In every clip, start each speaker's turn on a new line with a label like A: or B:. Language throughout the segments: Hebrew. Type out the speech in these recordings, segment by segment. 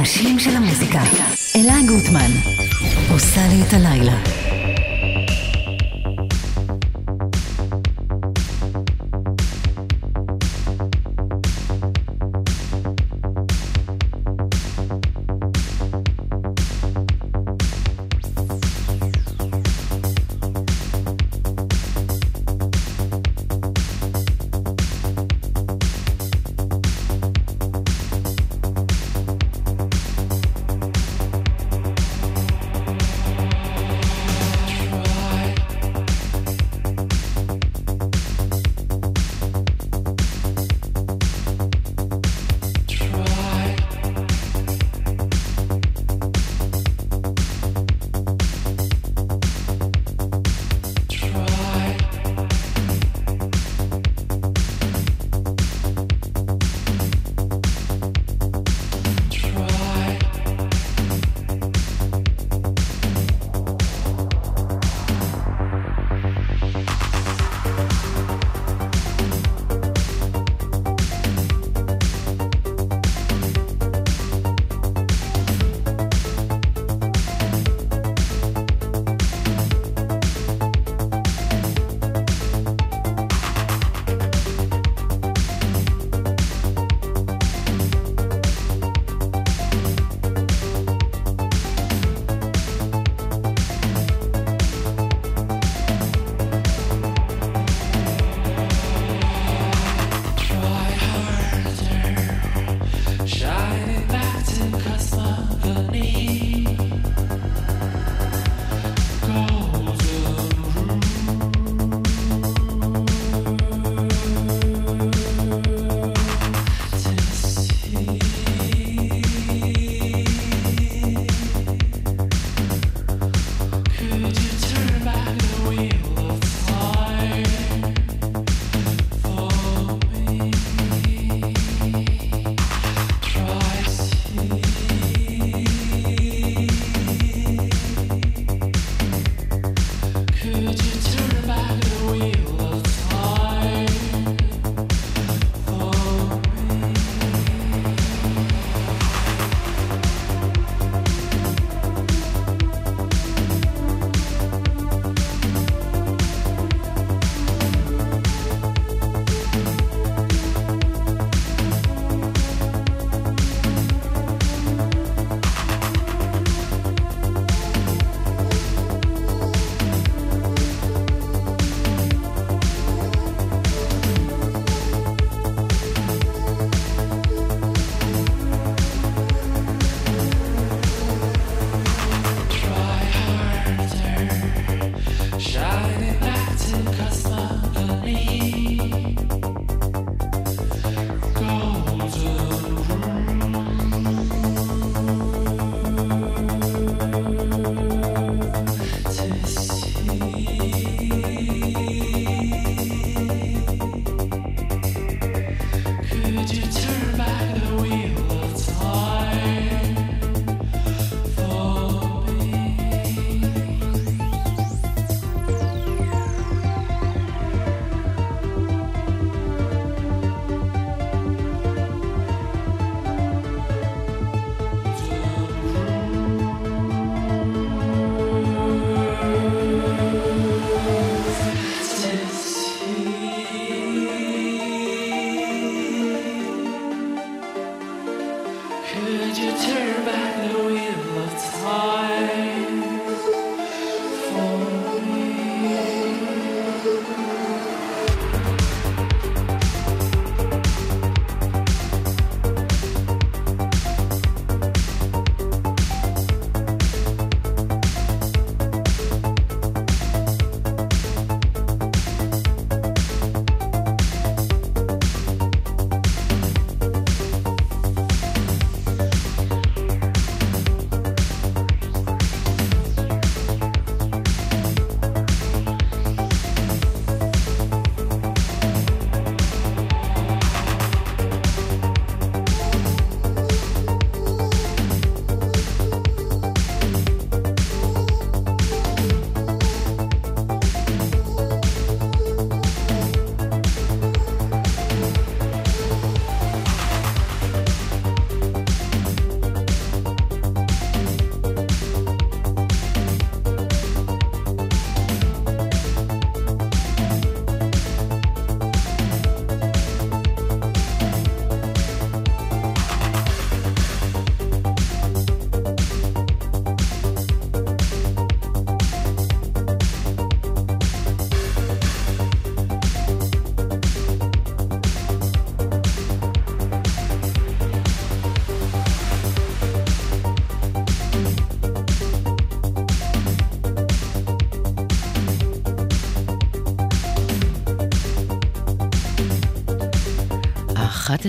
A: האנשים של המוזיקה. אלה גוטמן, עושה לי את הלילה.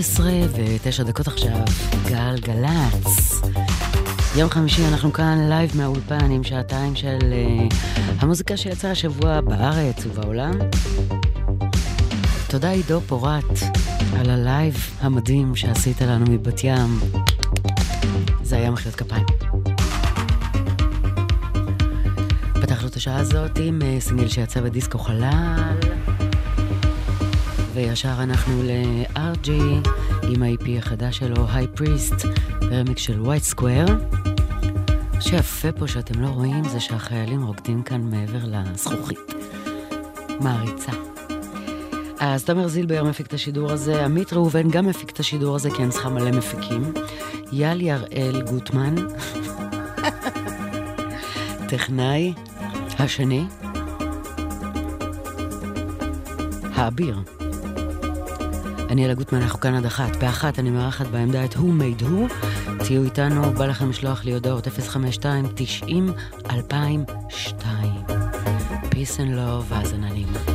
B: 11 ו-9 דקות עכשיו, גלגלצ. יום חמישי אנחנו כאן live מהאולפן עם שעתיים של אה, המוזיקה שיצאה השבוע בארץ ובעולם. תודה עידו פורט על ה live המדהים שעשית לנו מבת ים. זה היה מחיאות כפיים. פתחנו את השעה הזאת עם אה, סינגל שיצא בדיסקו חלל. וישר אנחנו ל-RG עם ה-IP החדש שלו, היי פריסט, ברמיק של ווייט סקוויר. מה שיפה פה שאתם לא רואים זה שהחיילים רוקדים כאן מעבר לזכוכית. מעריצה. אז תומר זילבר מפיק את השידור הזה, עמית ראובן גם מפיק את השידור הזה, כי אני צריכה מלא מפיקים. יאלי הראל גוטמן, טכנאי השני, האביר. אני אלה גוטמן, אנחנו כאן עד אחת. באחת אני מארחת בעמדה את Who Made Who. תהיו איתנו, בא לכם לשלוח לי הודעות 052-90-2002. Peace and love, האזנה נעימה.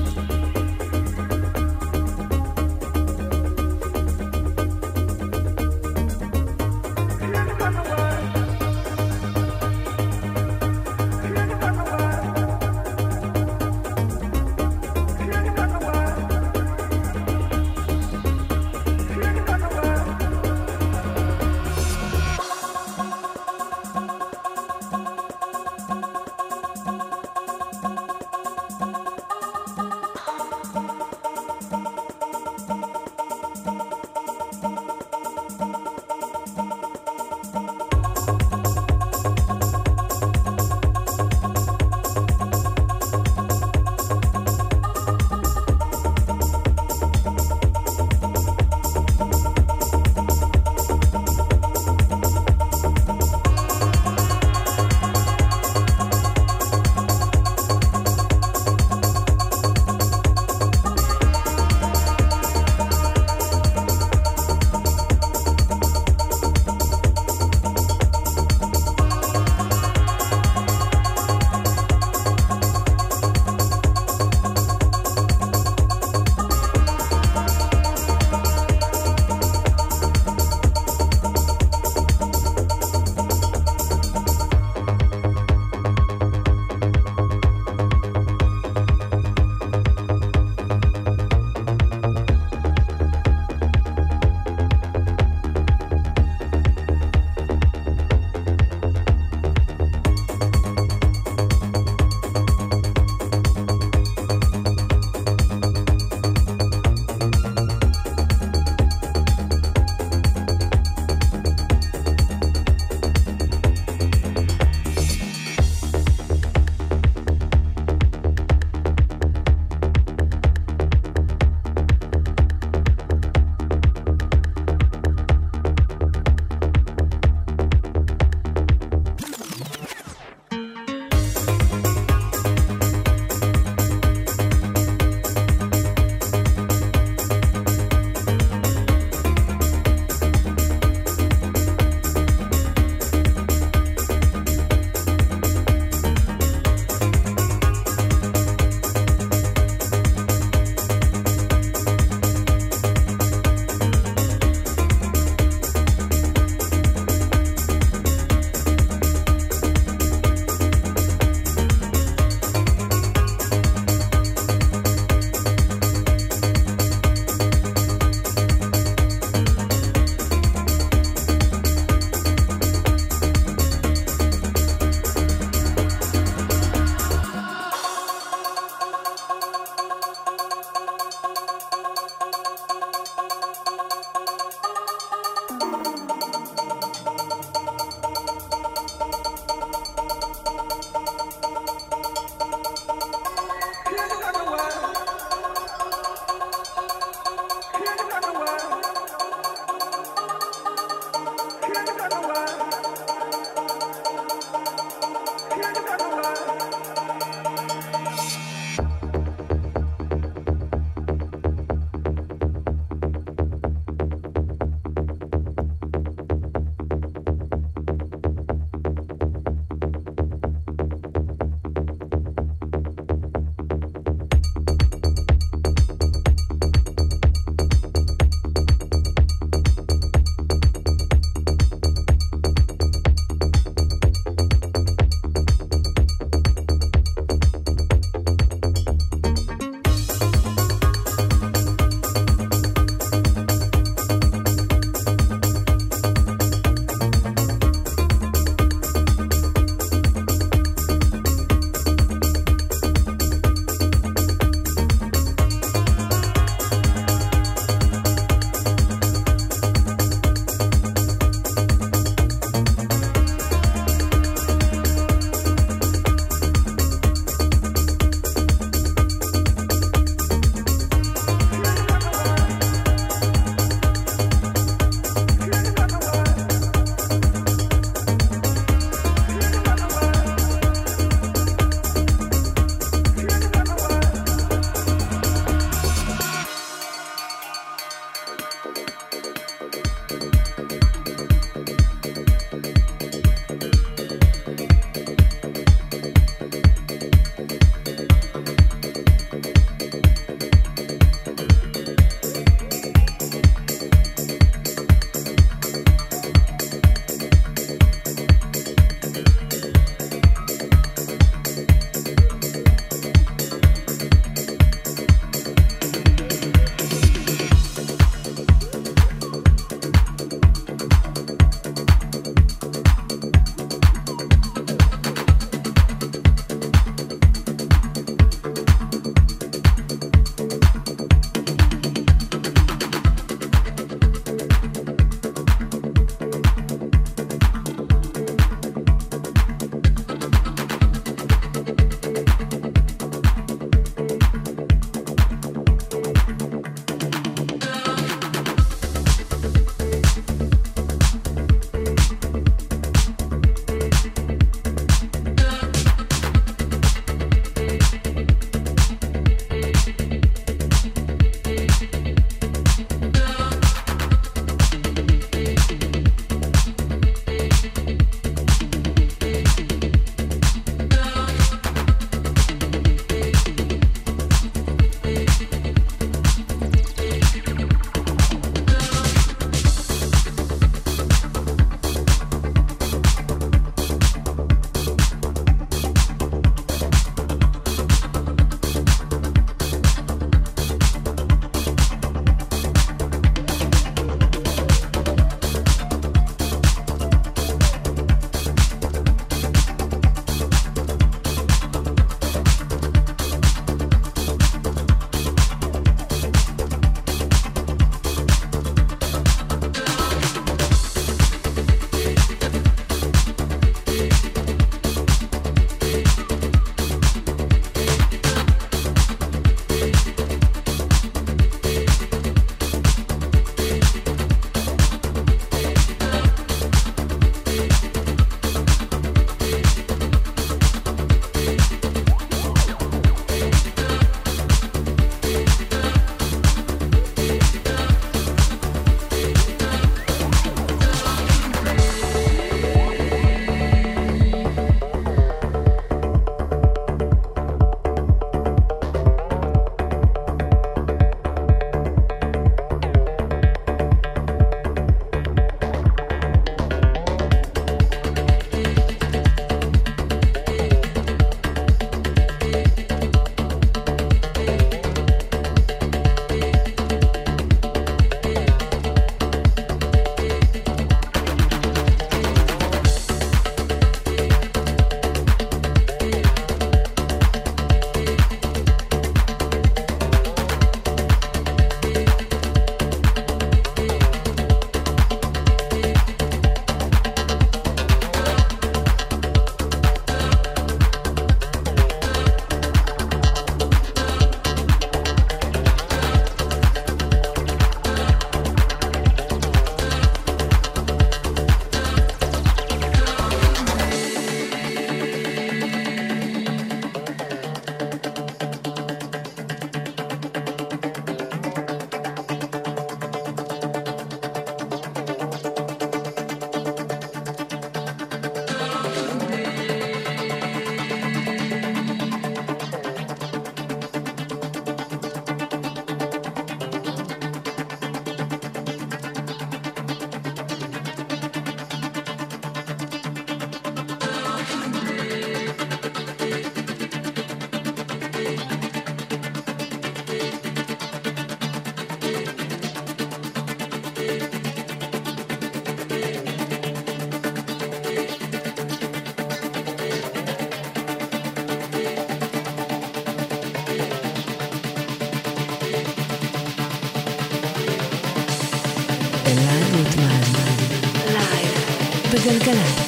C: בגלגלצ.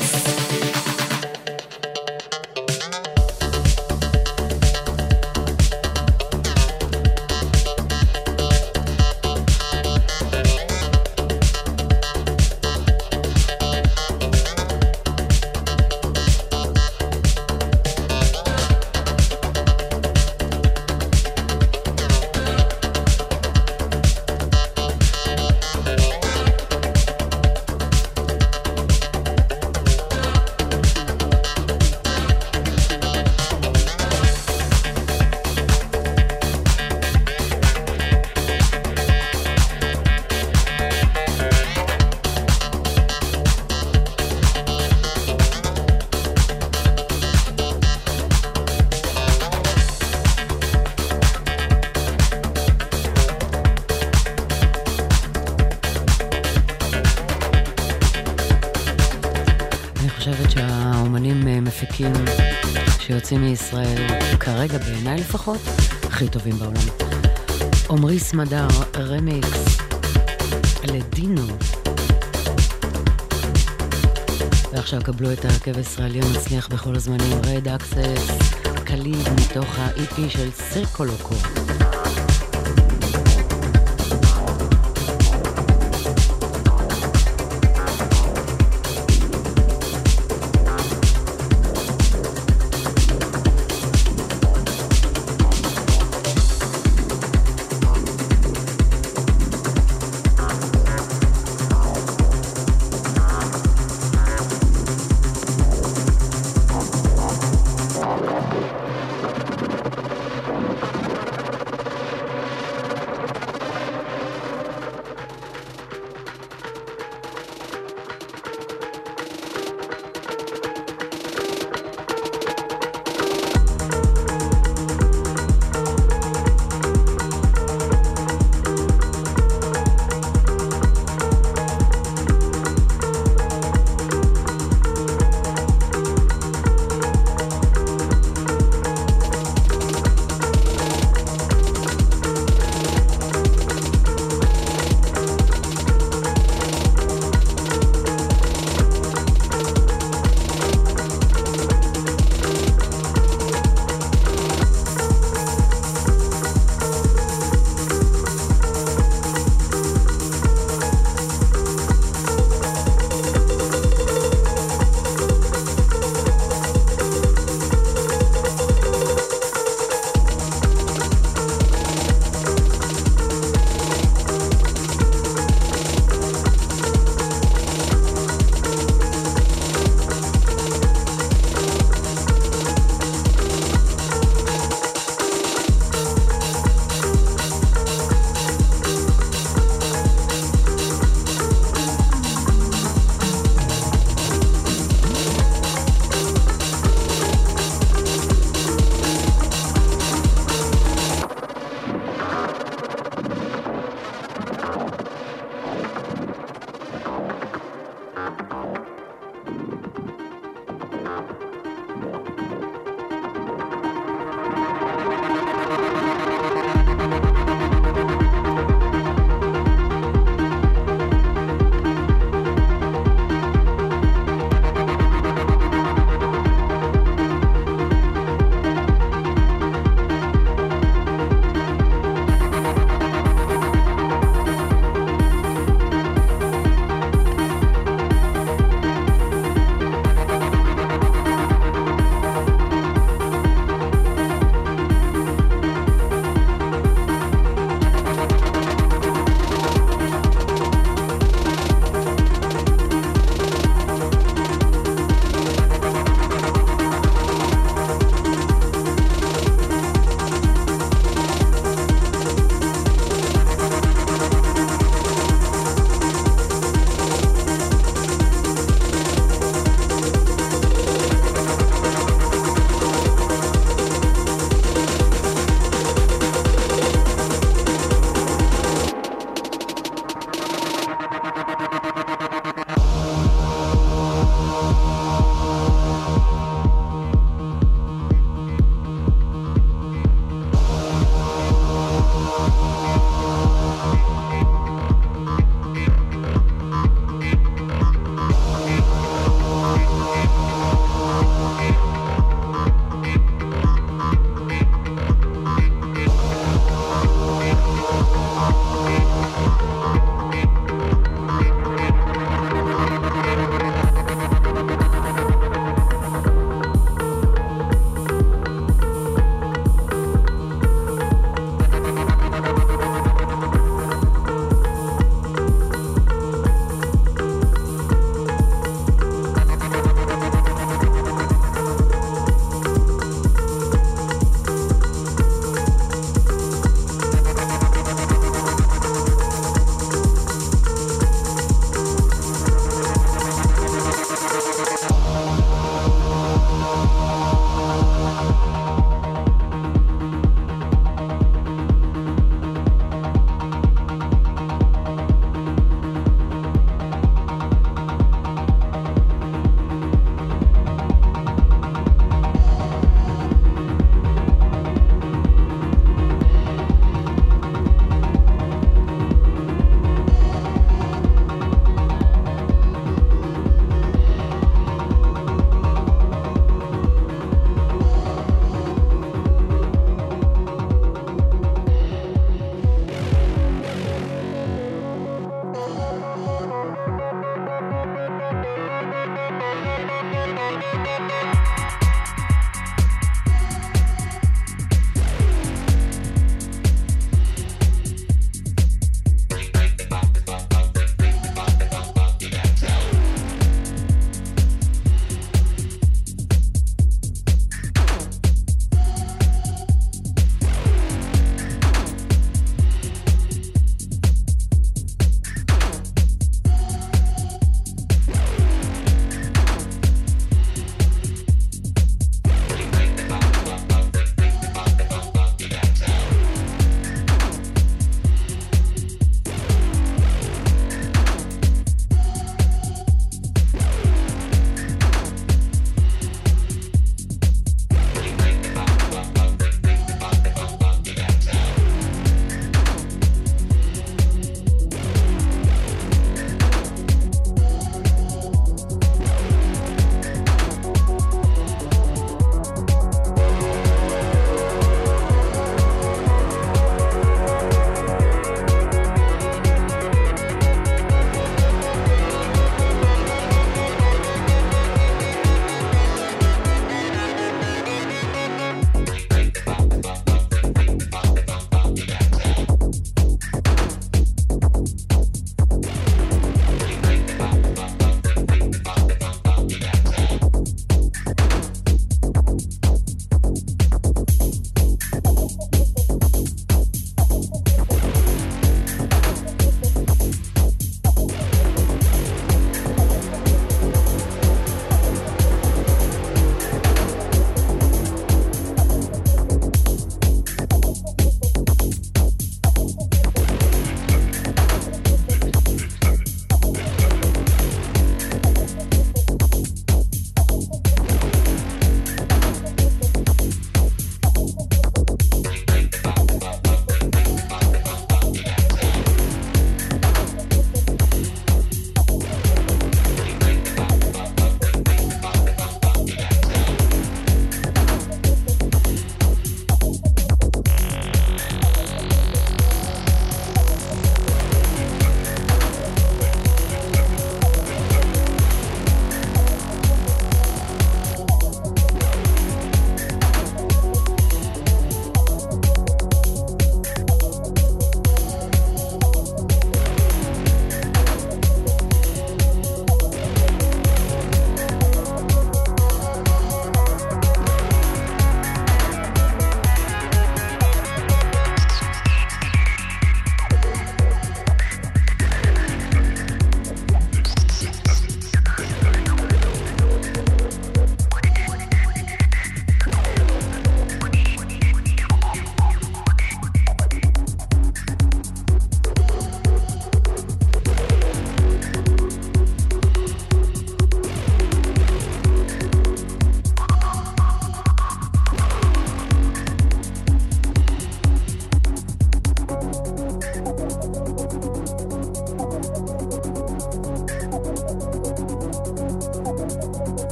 B: מישראל, כרגע בעיניי לפחות, הכי טובים בעולם. עמרי סמדר, רמיקס לדינו. ועכשיו קבלו את ההרכב הישראלי המצליח בכל הזמנים, רד אקסס, קליד מתוך ה-EP של סירקולוקו.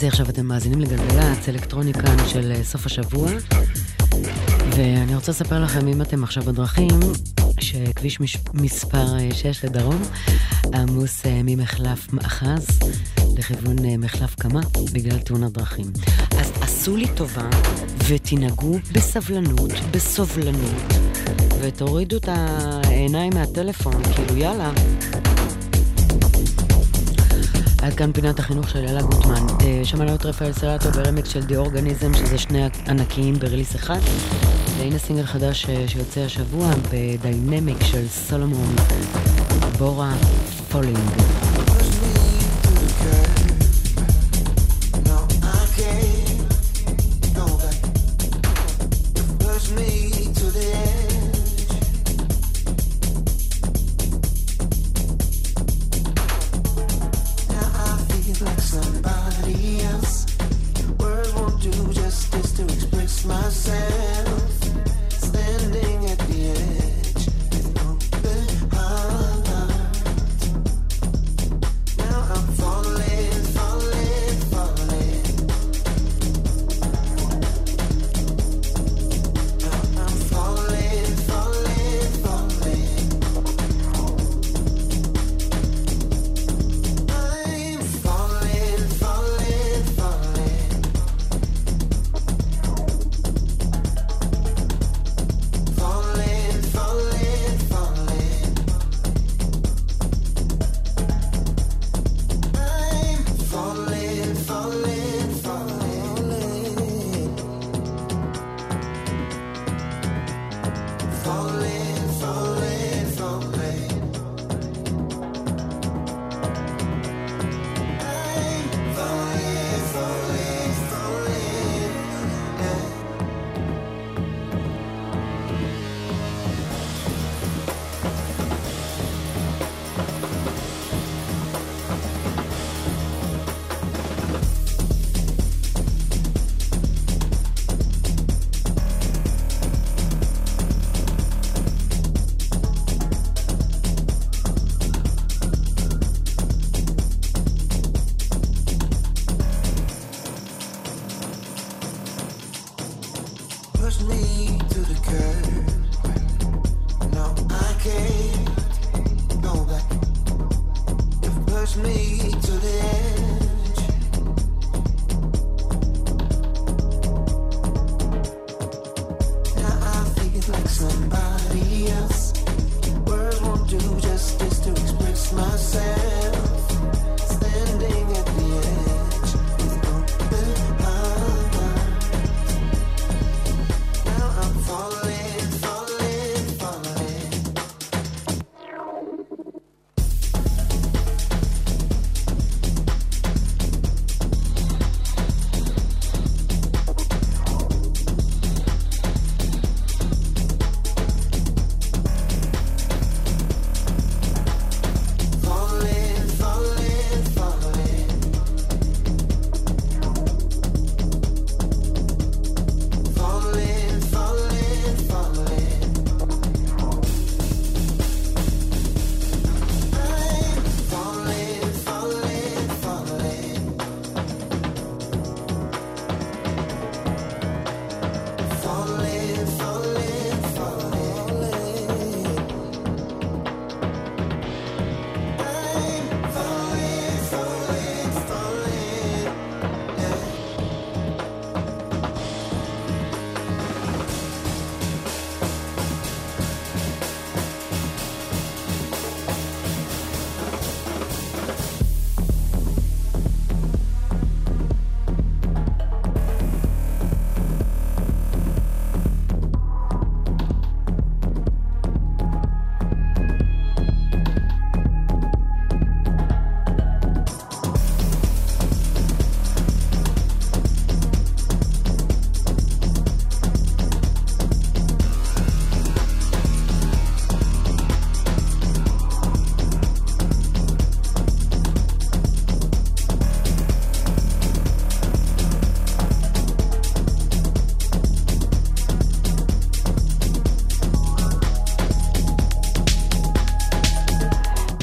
B: 11 וחצי, עכשיו אתם מאזינים לגלגלצ, אלקטרוניקה של אה, סוף השבוע. ואני רוצה לספר לכם, אם אתם עכשיו בדרכים, שכביש מש... מספר 6 אה, לדרום עמוס אה, ממחלף מאחז לכיוון מחלף קמה בגלל תאונת דרכים. אז עשו לי טובה ותנהגו בסבלנות, בסובלנות, ותורידו את העיניים מהטלפון, כאילו יאללה.
D: עד כאן פינת החינוך של אלה גוטמן. אה, שמענו את רפאל סרטו ברמק של די אורגניזם, שזה שני ענקיים ב release אחד. והנה סינגל חדש אה, שיוצא השבוע ב Diynamic של Solomun, בורה Falling.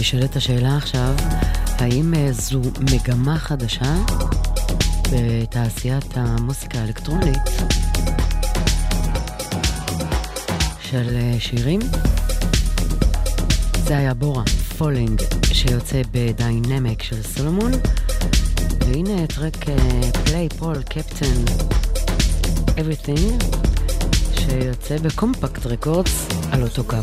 D: נשאלת השאלה עכשיו, האם אה, זו מגמה חדשה בתעשיית המוסיקה האלקטרונית של אה, שירים? זה היה בורה, Falling, שיוצא ב Diynamic של Solomun, והנה טרק פליי פול קפטן Everything, שיוצא ב Kompakt Records על אותו קו.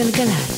B: Galgalar.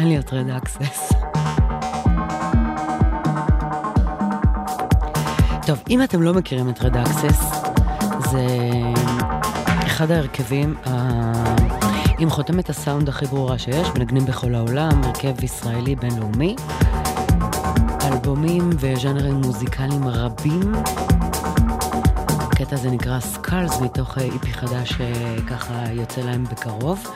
B: רוצה להיות Red Axes. טוב, אם אתם לא מכירים את Red Axes, זה אחד ההרכבים ה... עם חותמת הסאונד הכי ברורה שיש, מנגנים בכל העולם, הרכב ישראלי בינלאומי. אלבומים וז'אנרים מוזיקליים רבים. הקטע הזה נקרא סקאלס מתוך EP חדש שככה יוצא להם בקרוב.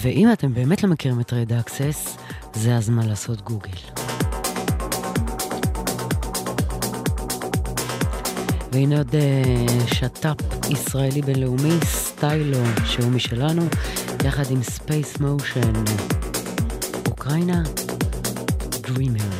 B: ואם אתם באמת לא מכירים את Red Axes, זה הזמן לעשות גוגל. והנה עוד אה, שת"פ ישראלי בינלאומי, סטיילו, שהוא משלנו, יחד עם Space Motion, אוקראינה, Dreamers.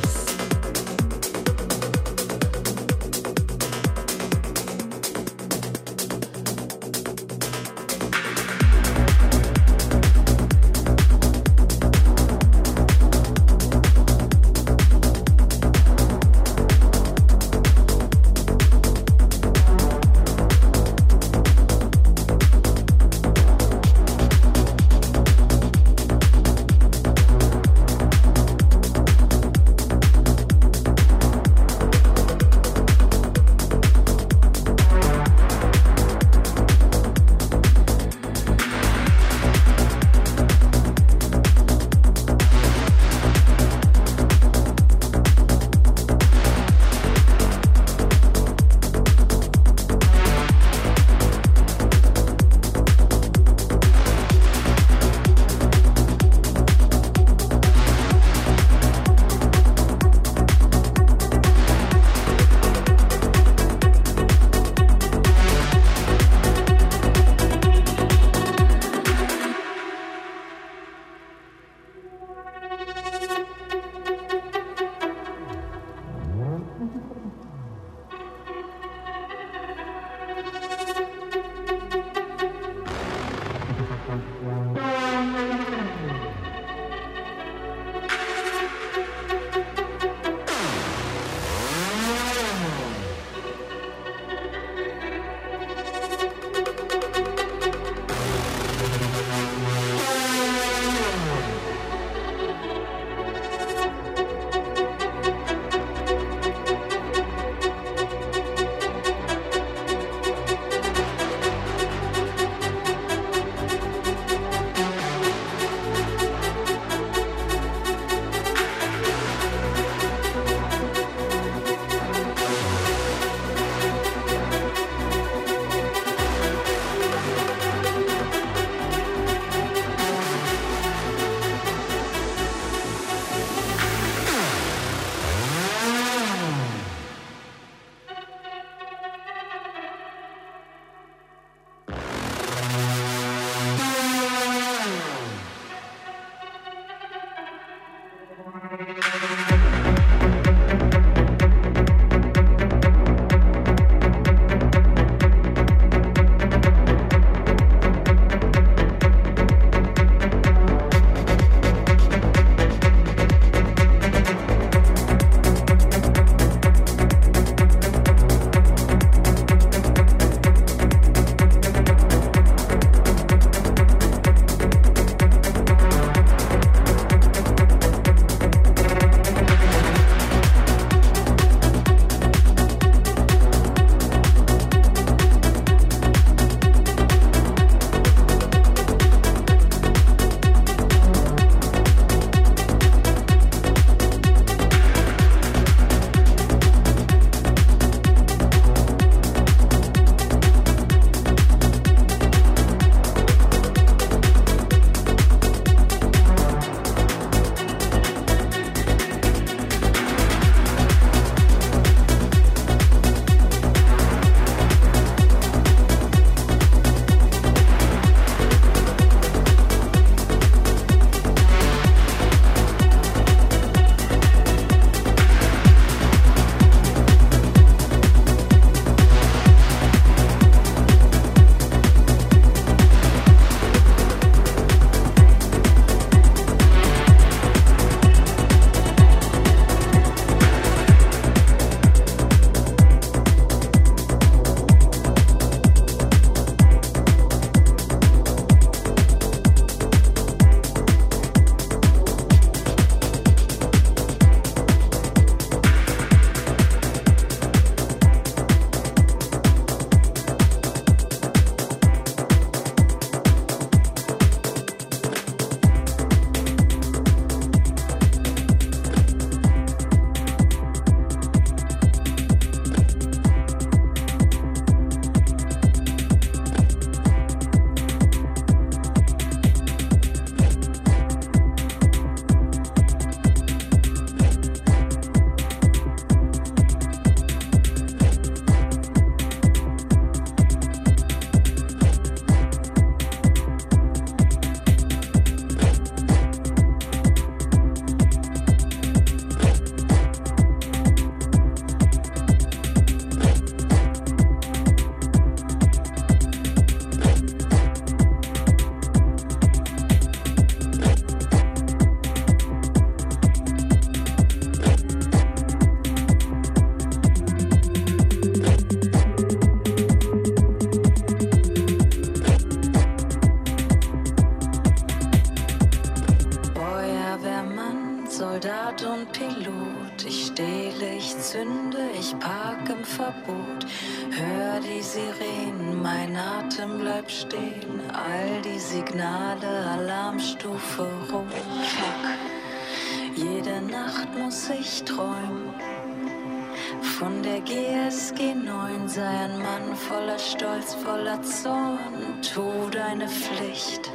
E: Stolz, voller Zorn. Tu deine Pflicht,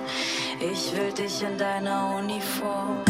E: ich will dich in deiner Uniform.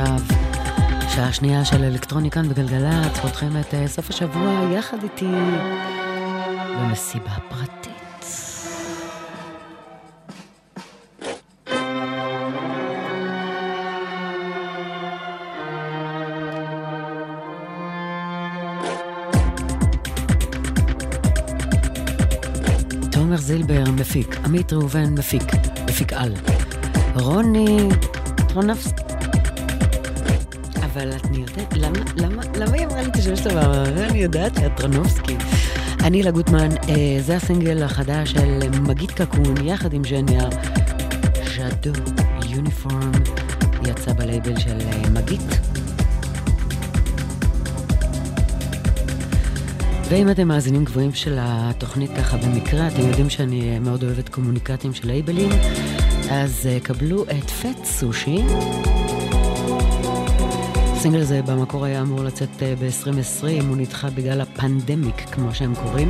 B: עכשיו, שעה שנייה של אלקטרוניקן בגלגלצ, פותחים את אה, סוף השבוע יחד איתי במסיבה פרטית. זילבר מפיק, עמית ראובן מפיק, מפיק על. רוני טרונפסקי אבל את יודעת, למה, למה, היא אמרה לי את השם שלה? אני יודעת שאת טרנובסקי. אני לגוטמן, אה, זה הסינגל החדש של מגיד קקון, יחד עם ז'ניה, ז'אדו, יוניפורם, יצא בלייבל של אה, מגיד. ואם אתם מאזינים גבוהים של התוכנית ככה במקרה, אתם יודעים שאני מאוד אוהבת קומוניקטים של לייבלים, אז קבלו את פט סושי. הסינגל הזה במקור היה אמור לצאת אה, ב-2020, הוא נדחה בגלל הפנדמיק, כמו שהם קוראים.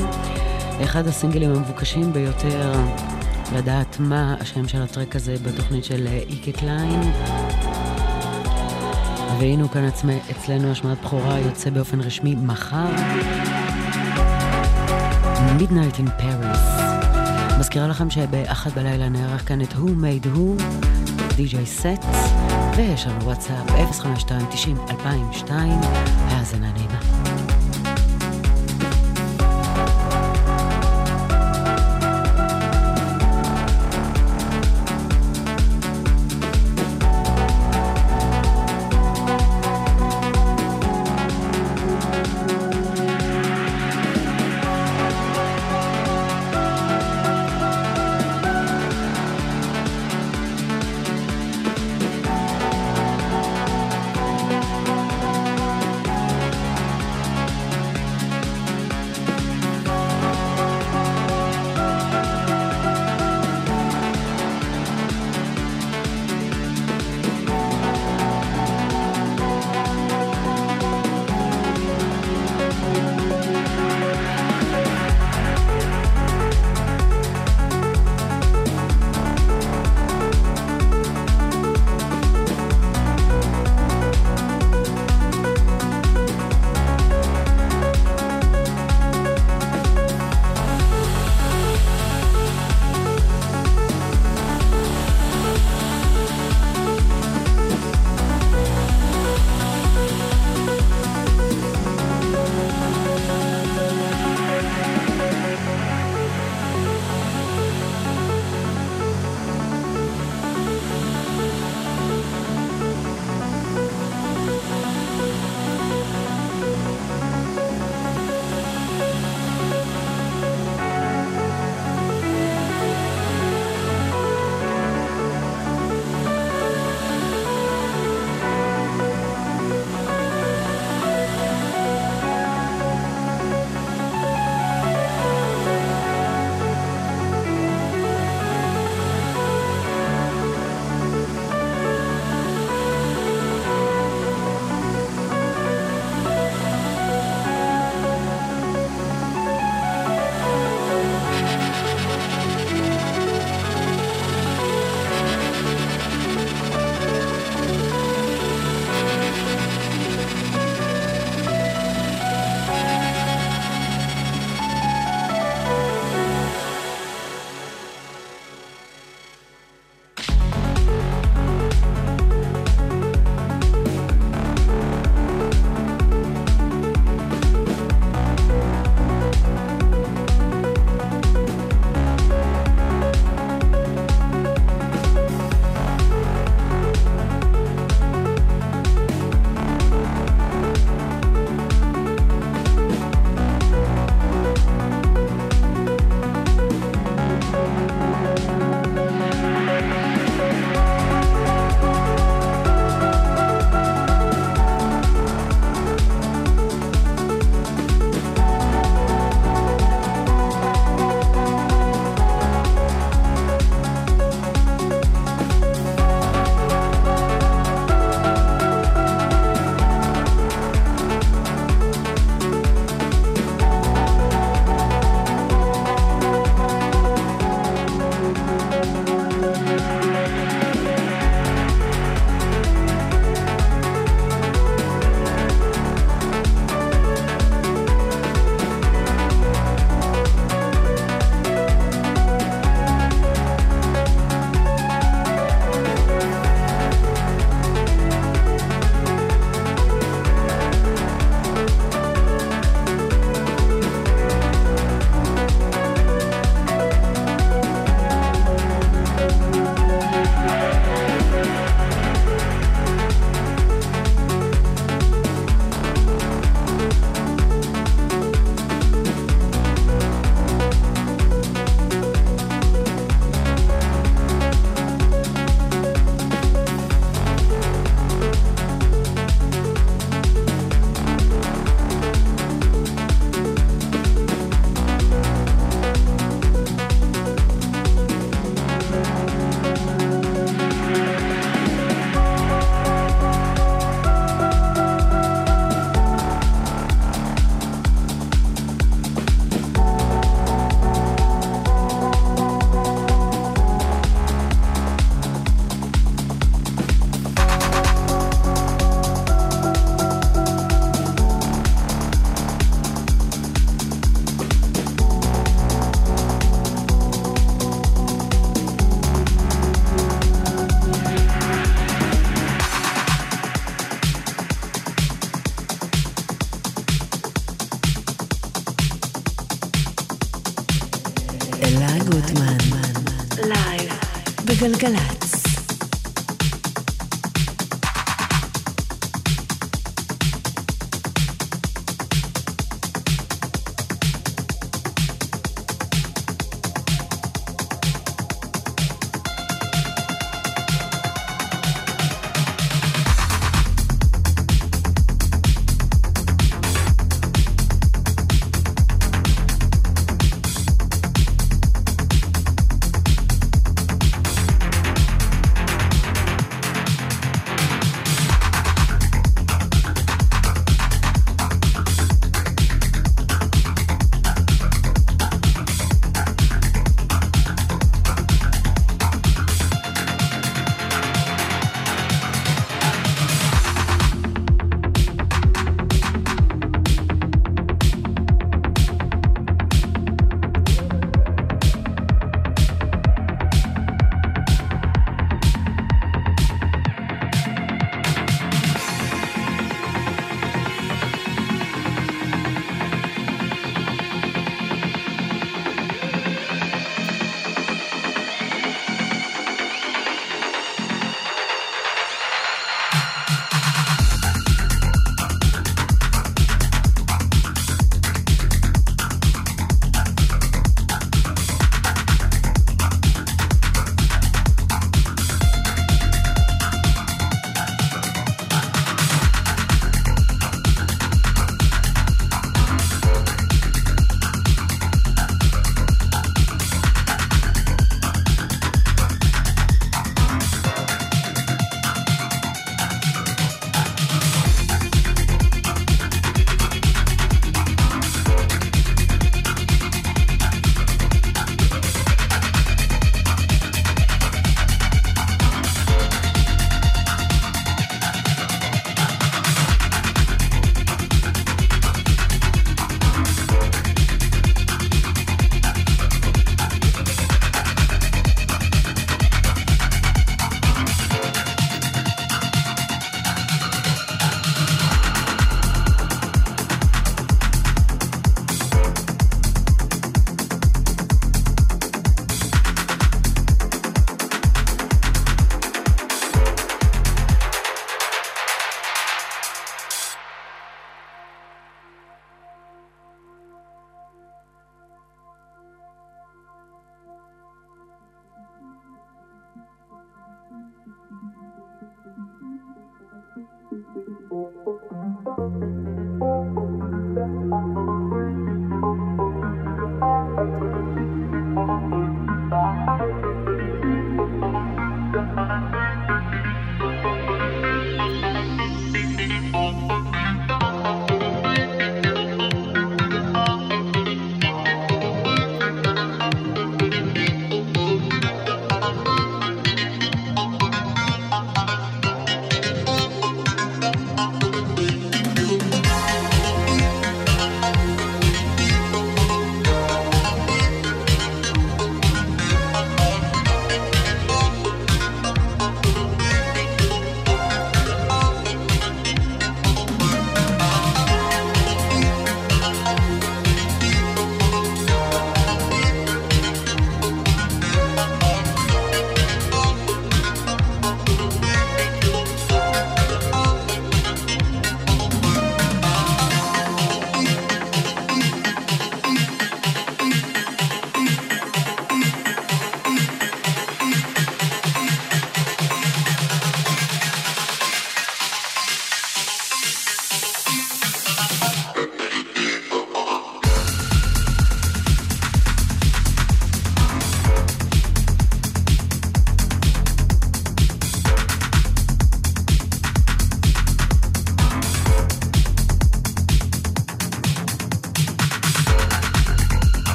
B: אחד הסינגלים המבוקשים ביותר לדעת מה השם של הטרק הזה בתוכנית של איקי קליין. והנה כאן עצמי, אצלנו השמעת בכורה יוצא באופן רשמי מחר. Midnight in Paris. מזכירה לכם שבאחת בלילה נערך כאן את Who Made Who, די.ג'יי סט. ויש לנו וואטסאפ 052-90-2002, האזנה נעימה.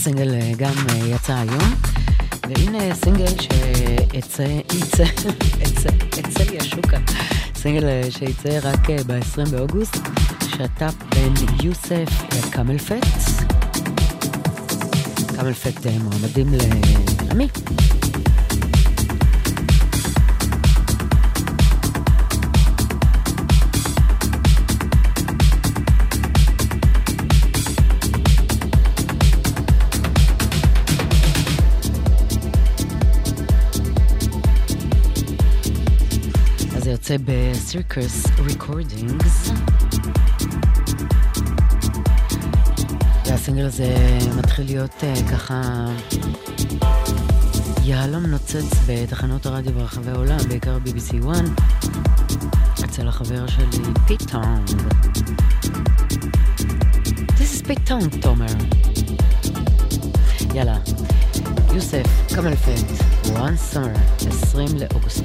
B: אספרטוס, סינגל אה, גם אה, יצא היום. והנה סינגל שיצא, יצא, יצא לי השוקה, סינגל אה, שיצא רק ב-20 באוגוסט, שת"פ בין יוסף לקמלפט. קמלפט מועמדים למי? ב Circus Recordings. והסינגל הזה מתחיל להיות uh, ככה יהלום נוצץ בתחנות הרדיו ברחבי העולם, בעיקר BBC 1, אצל החבר שלי Pete Tong. This is Pete Tong, תומר. יאללה, Yousef, CamelPhat, one summer, 20 לאוגוסט.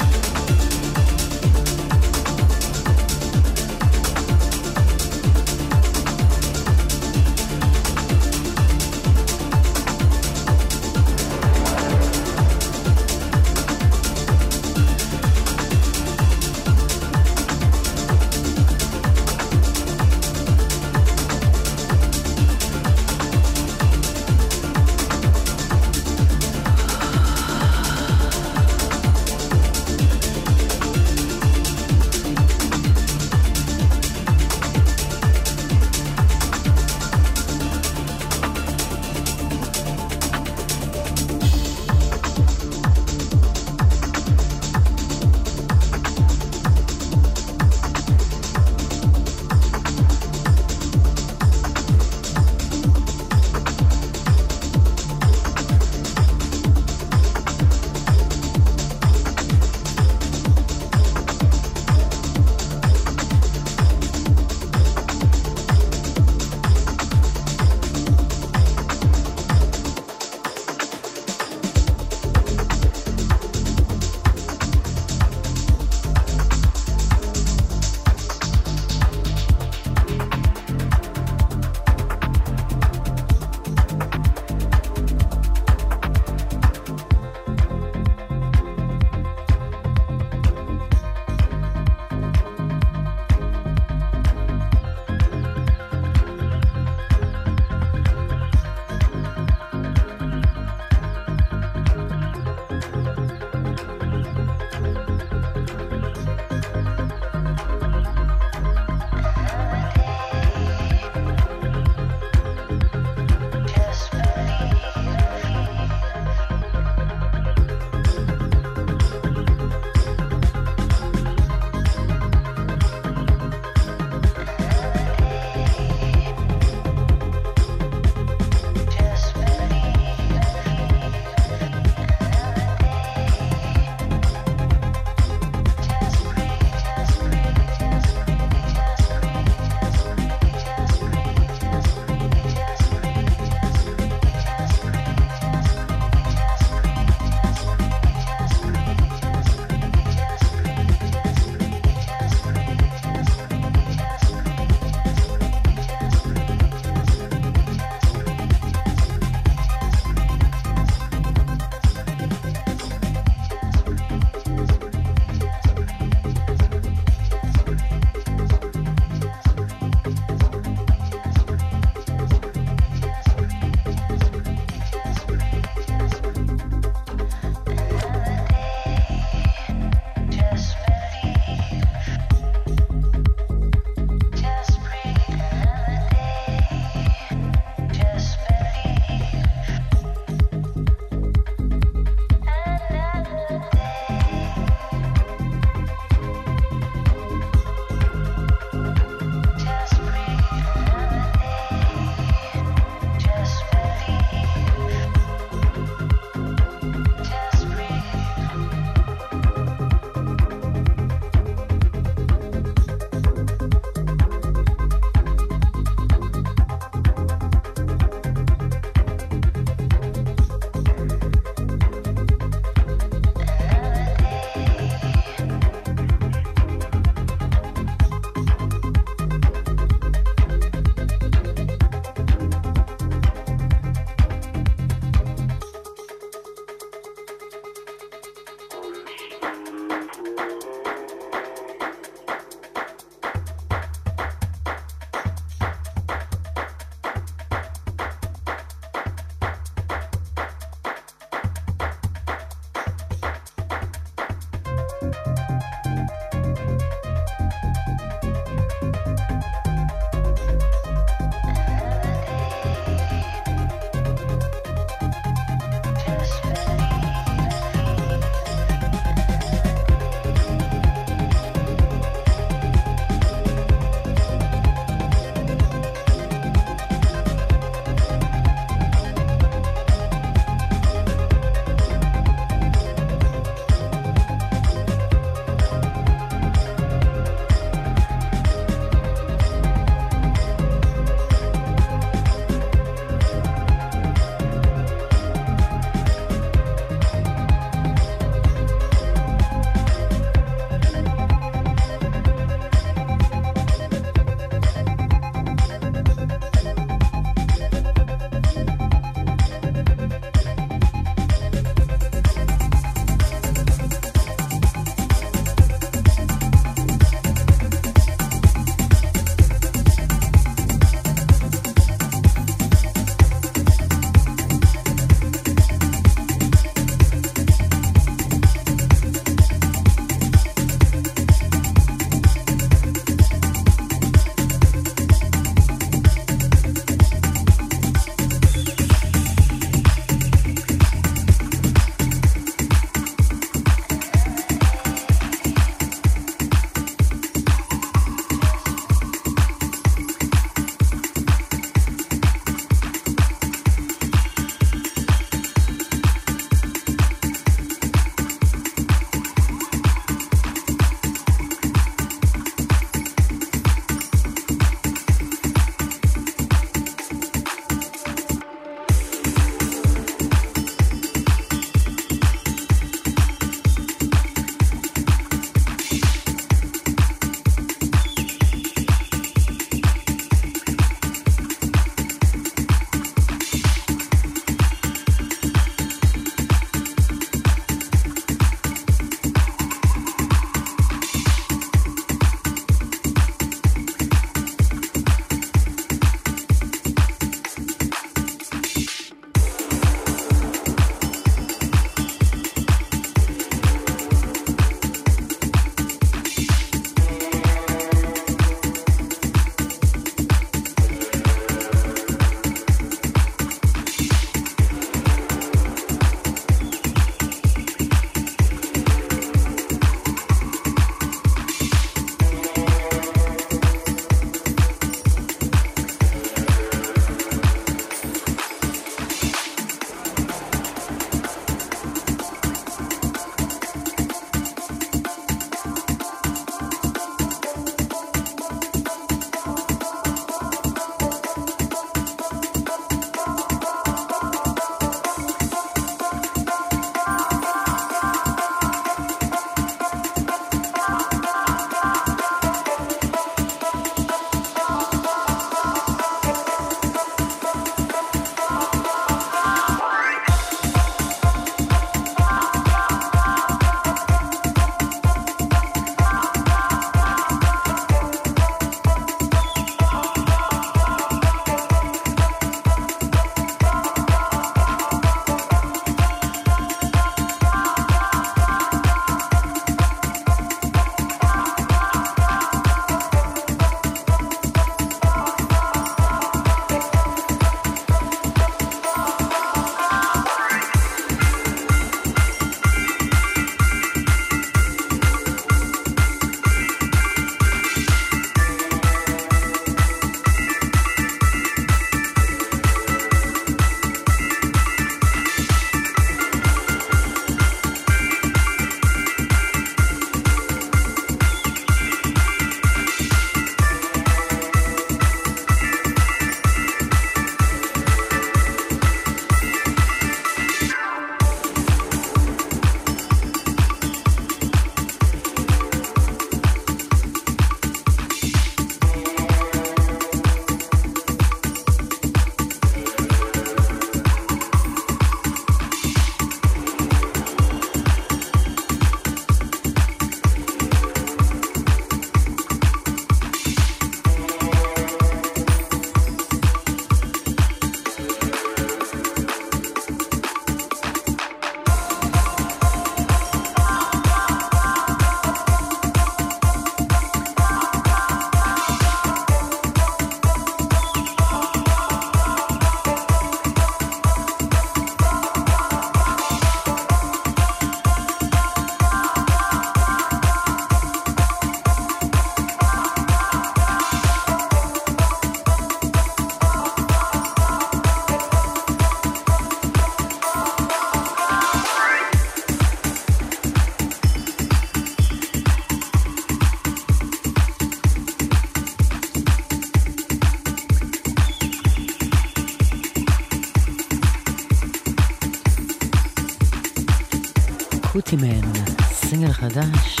B: סינגל חדש,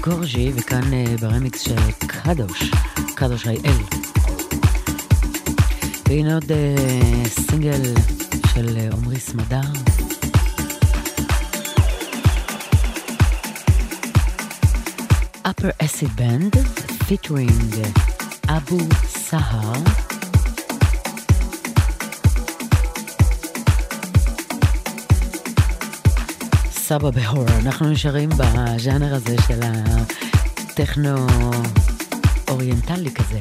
B: גורג'י, וכאן uh, ברמיקס של קדוש, קדוש אל. והנה עוד uh, סינגל של uh, עמרי סמדר. Upper Acid Band featuring Abu Sahar. סבא בהור, אנחנו נשארים בז'אנר הזה של הטכנו אוריינטלי כזה.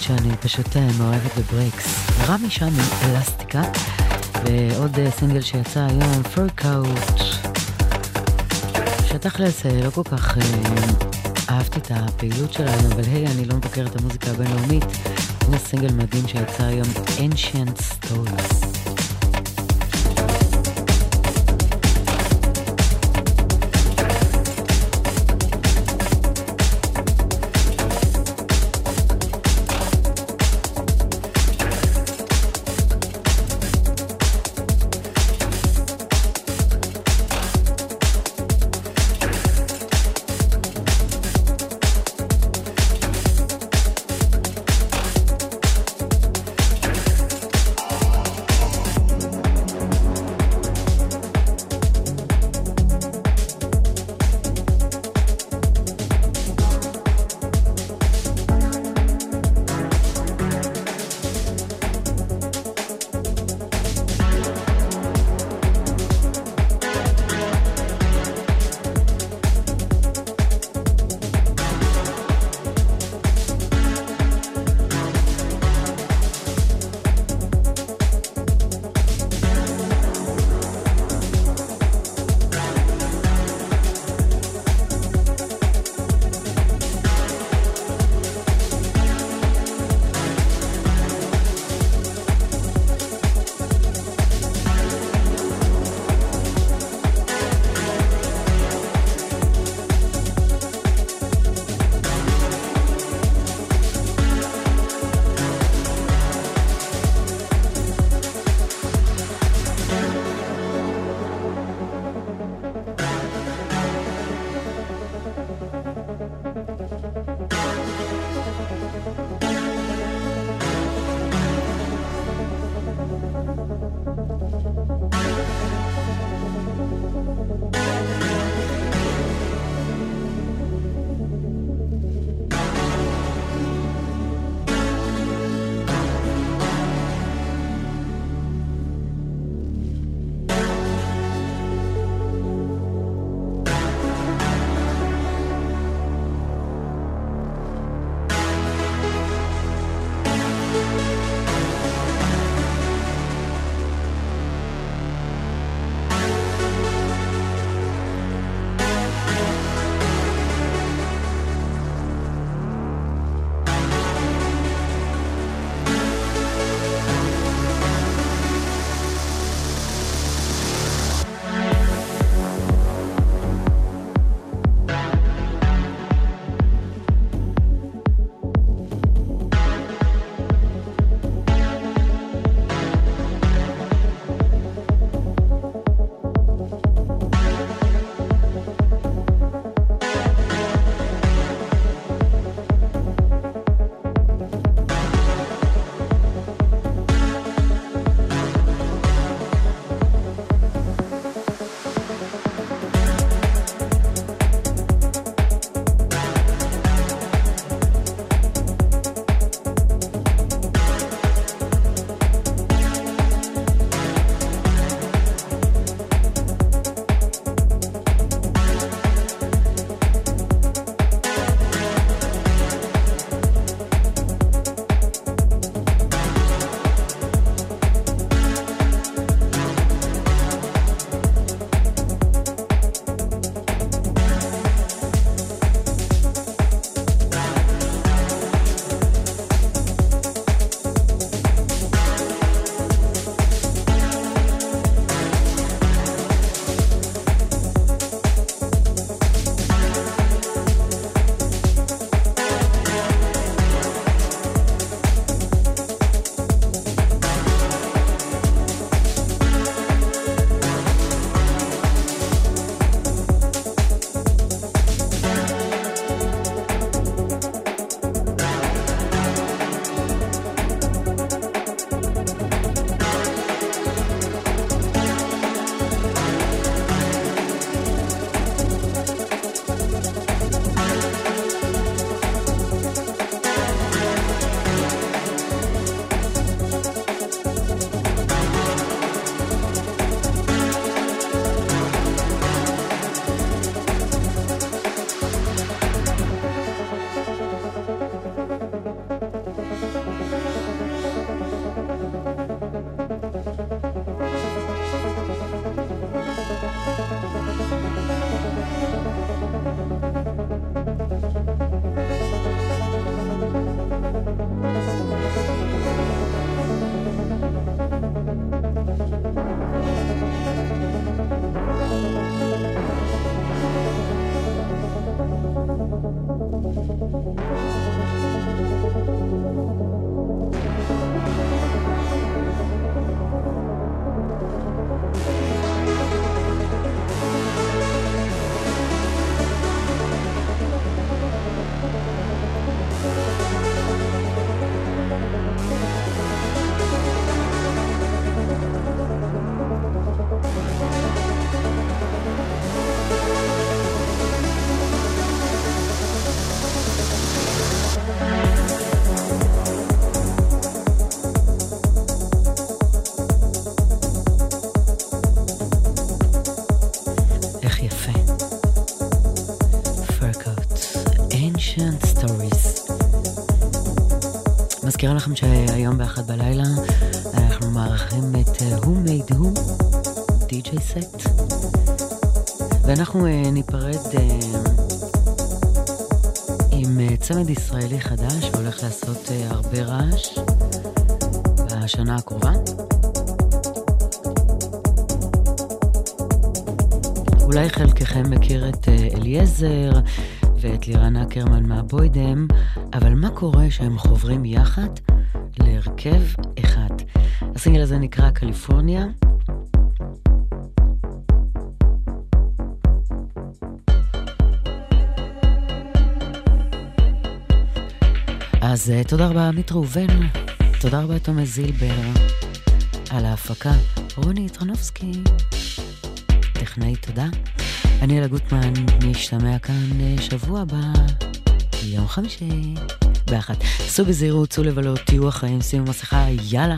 B: שאני פשוט אה, מאוהבת בברקס. רמי שם עם אלסטיקה, ועוד אה, סינגל שיצא היום, פרקאוט, שתכלס אה, לא כל כך אהבתי את הפעילות שלהם, אבל היי, אני לא מבקר את המוזיקה הבינלאומית. הנה סינגל מדהים שיצא היום, Ancient Stories. מזכירה לכם שהיום באחד בלילה אנחנו מארחים את uh, Who Made Who, DJ סט, ואנחנו uh, ניפרד עם צמד ישראלי חדש שהולך לעשות הרבה רעש בשנה הקרובה. אולי חלקכם מכיר את אליעזר ואת לירן אקרמן מהבוידם, אבל מה קורה שהם חוברים יחד להרכב אחד? הסינגל הזה נקרא קליפורניה. אז uh, תודה רבה עמית ראובן, תודה רבה תומס זילבר על ההפקה, רוני יטרנובסקי, טכנאי תודה. אני אלה גוטמן, נשתמע כאן אה, שבוע הבא, יום חמישי, באחת. סעו בזהירות, צאו לבלות, תהיו החיים, שימו מסכה, יאללה,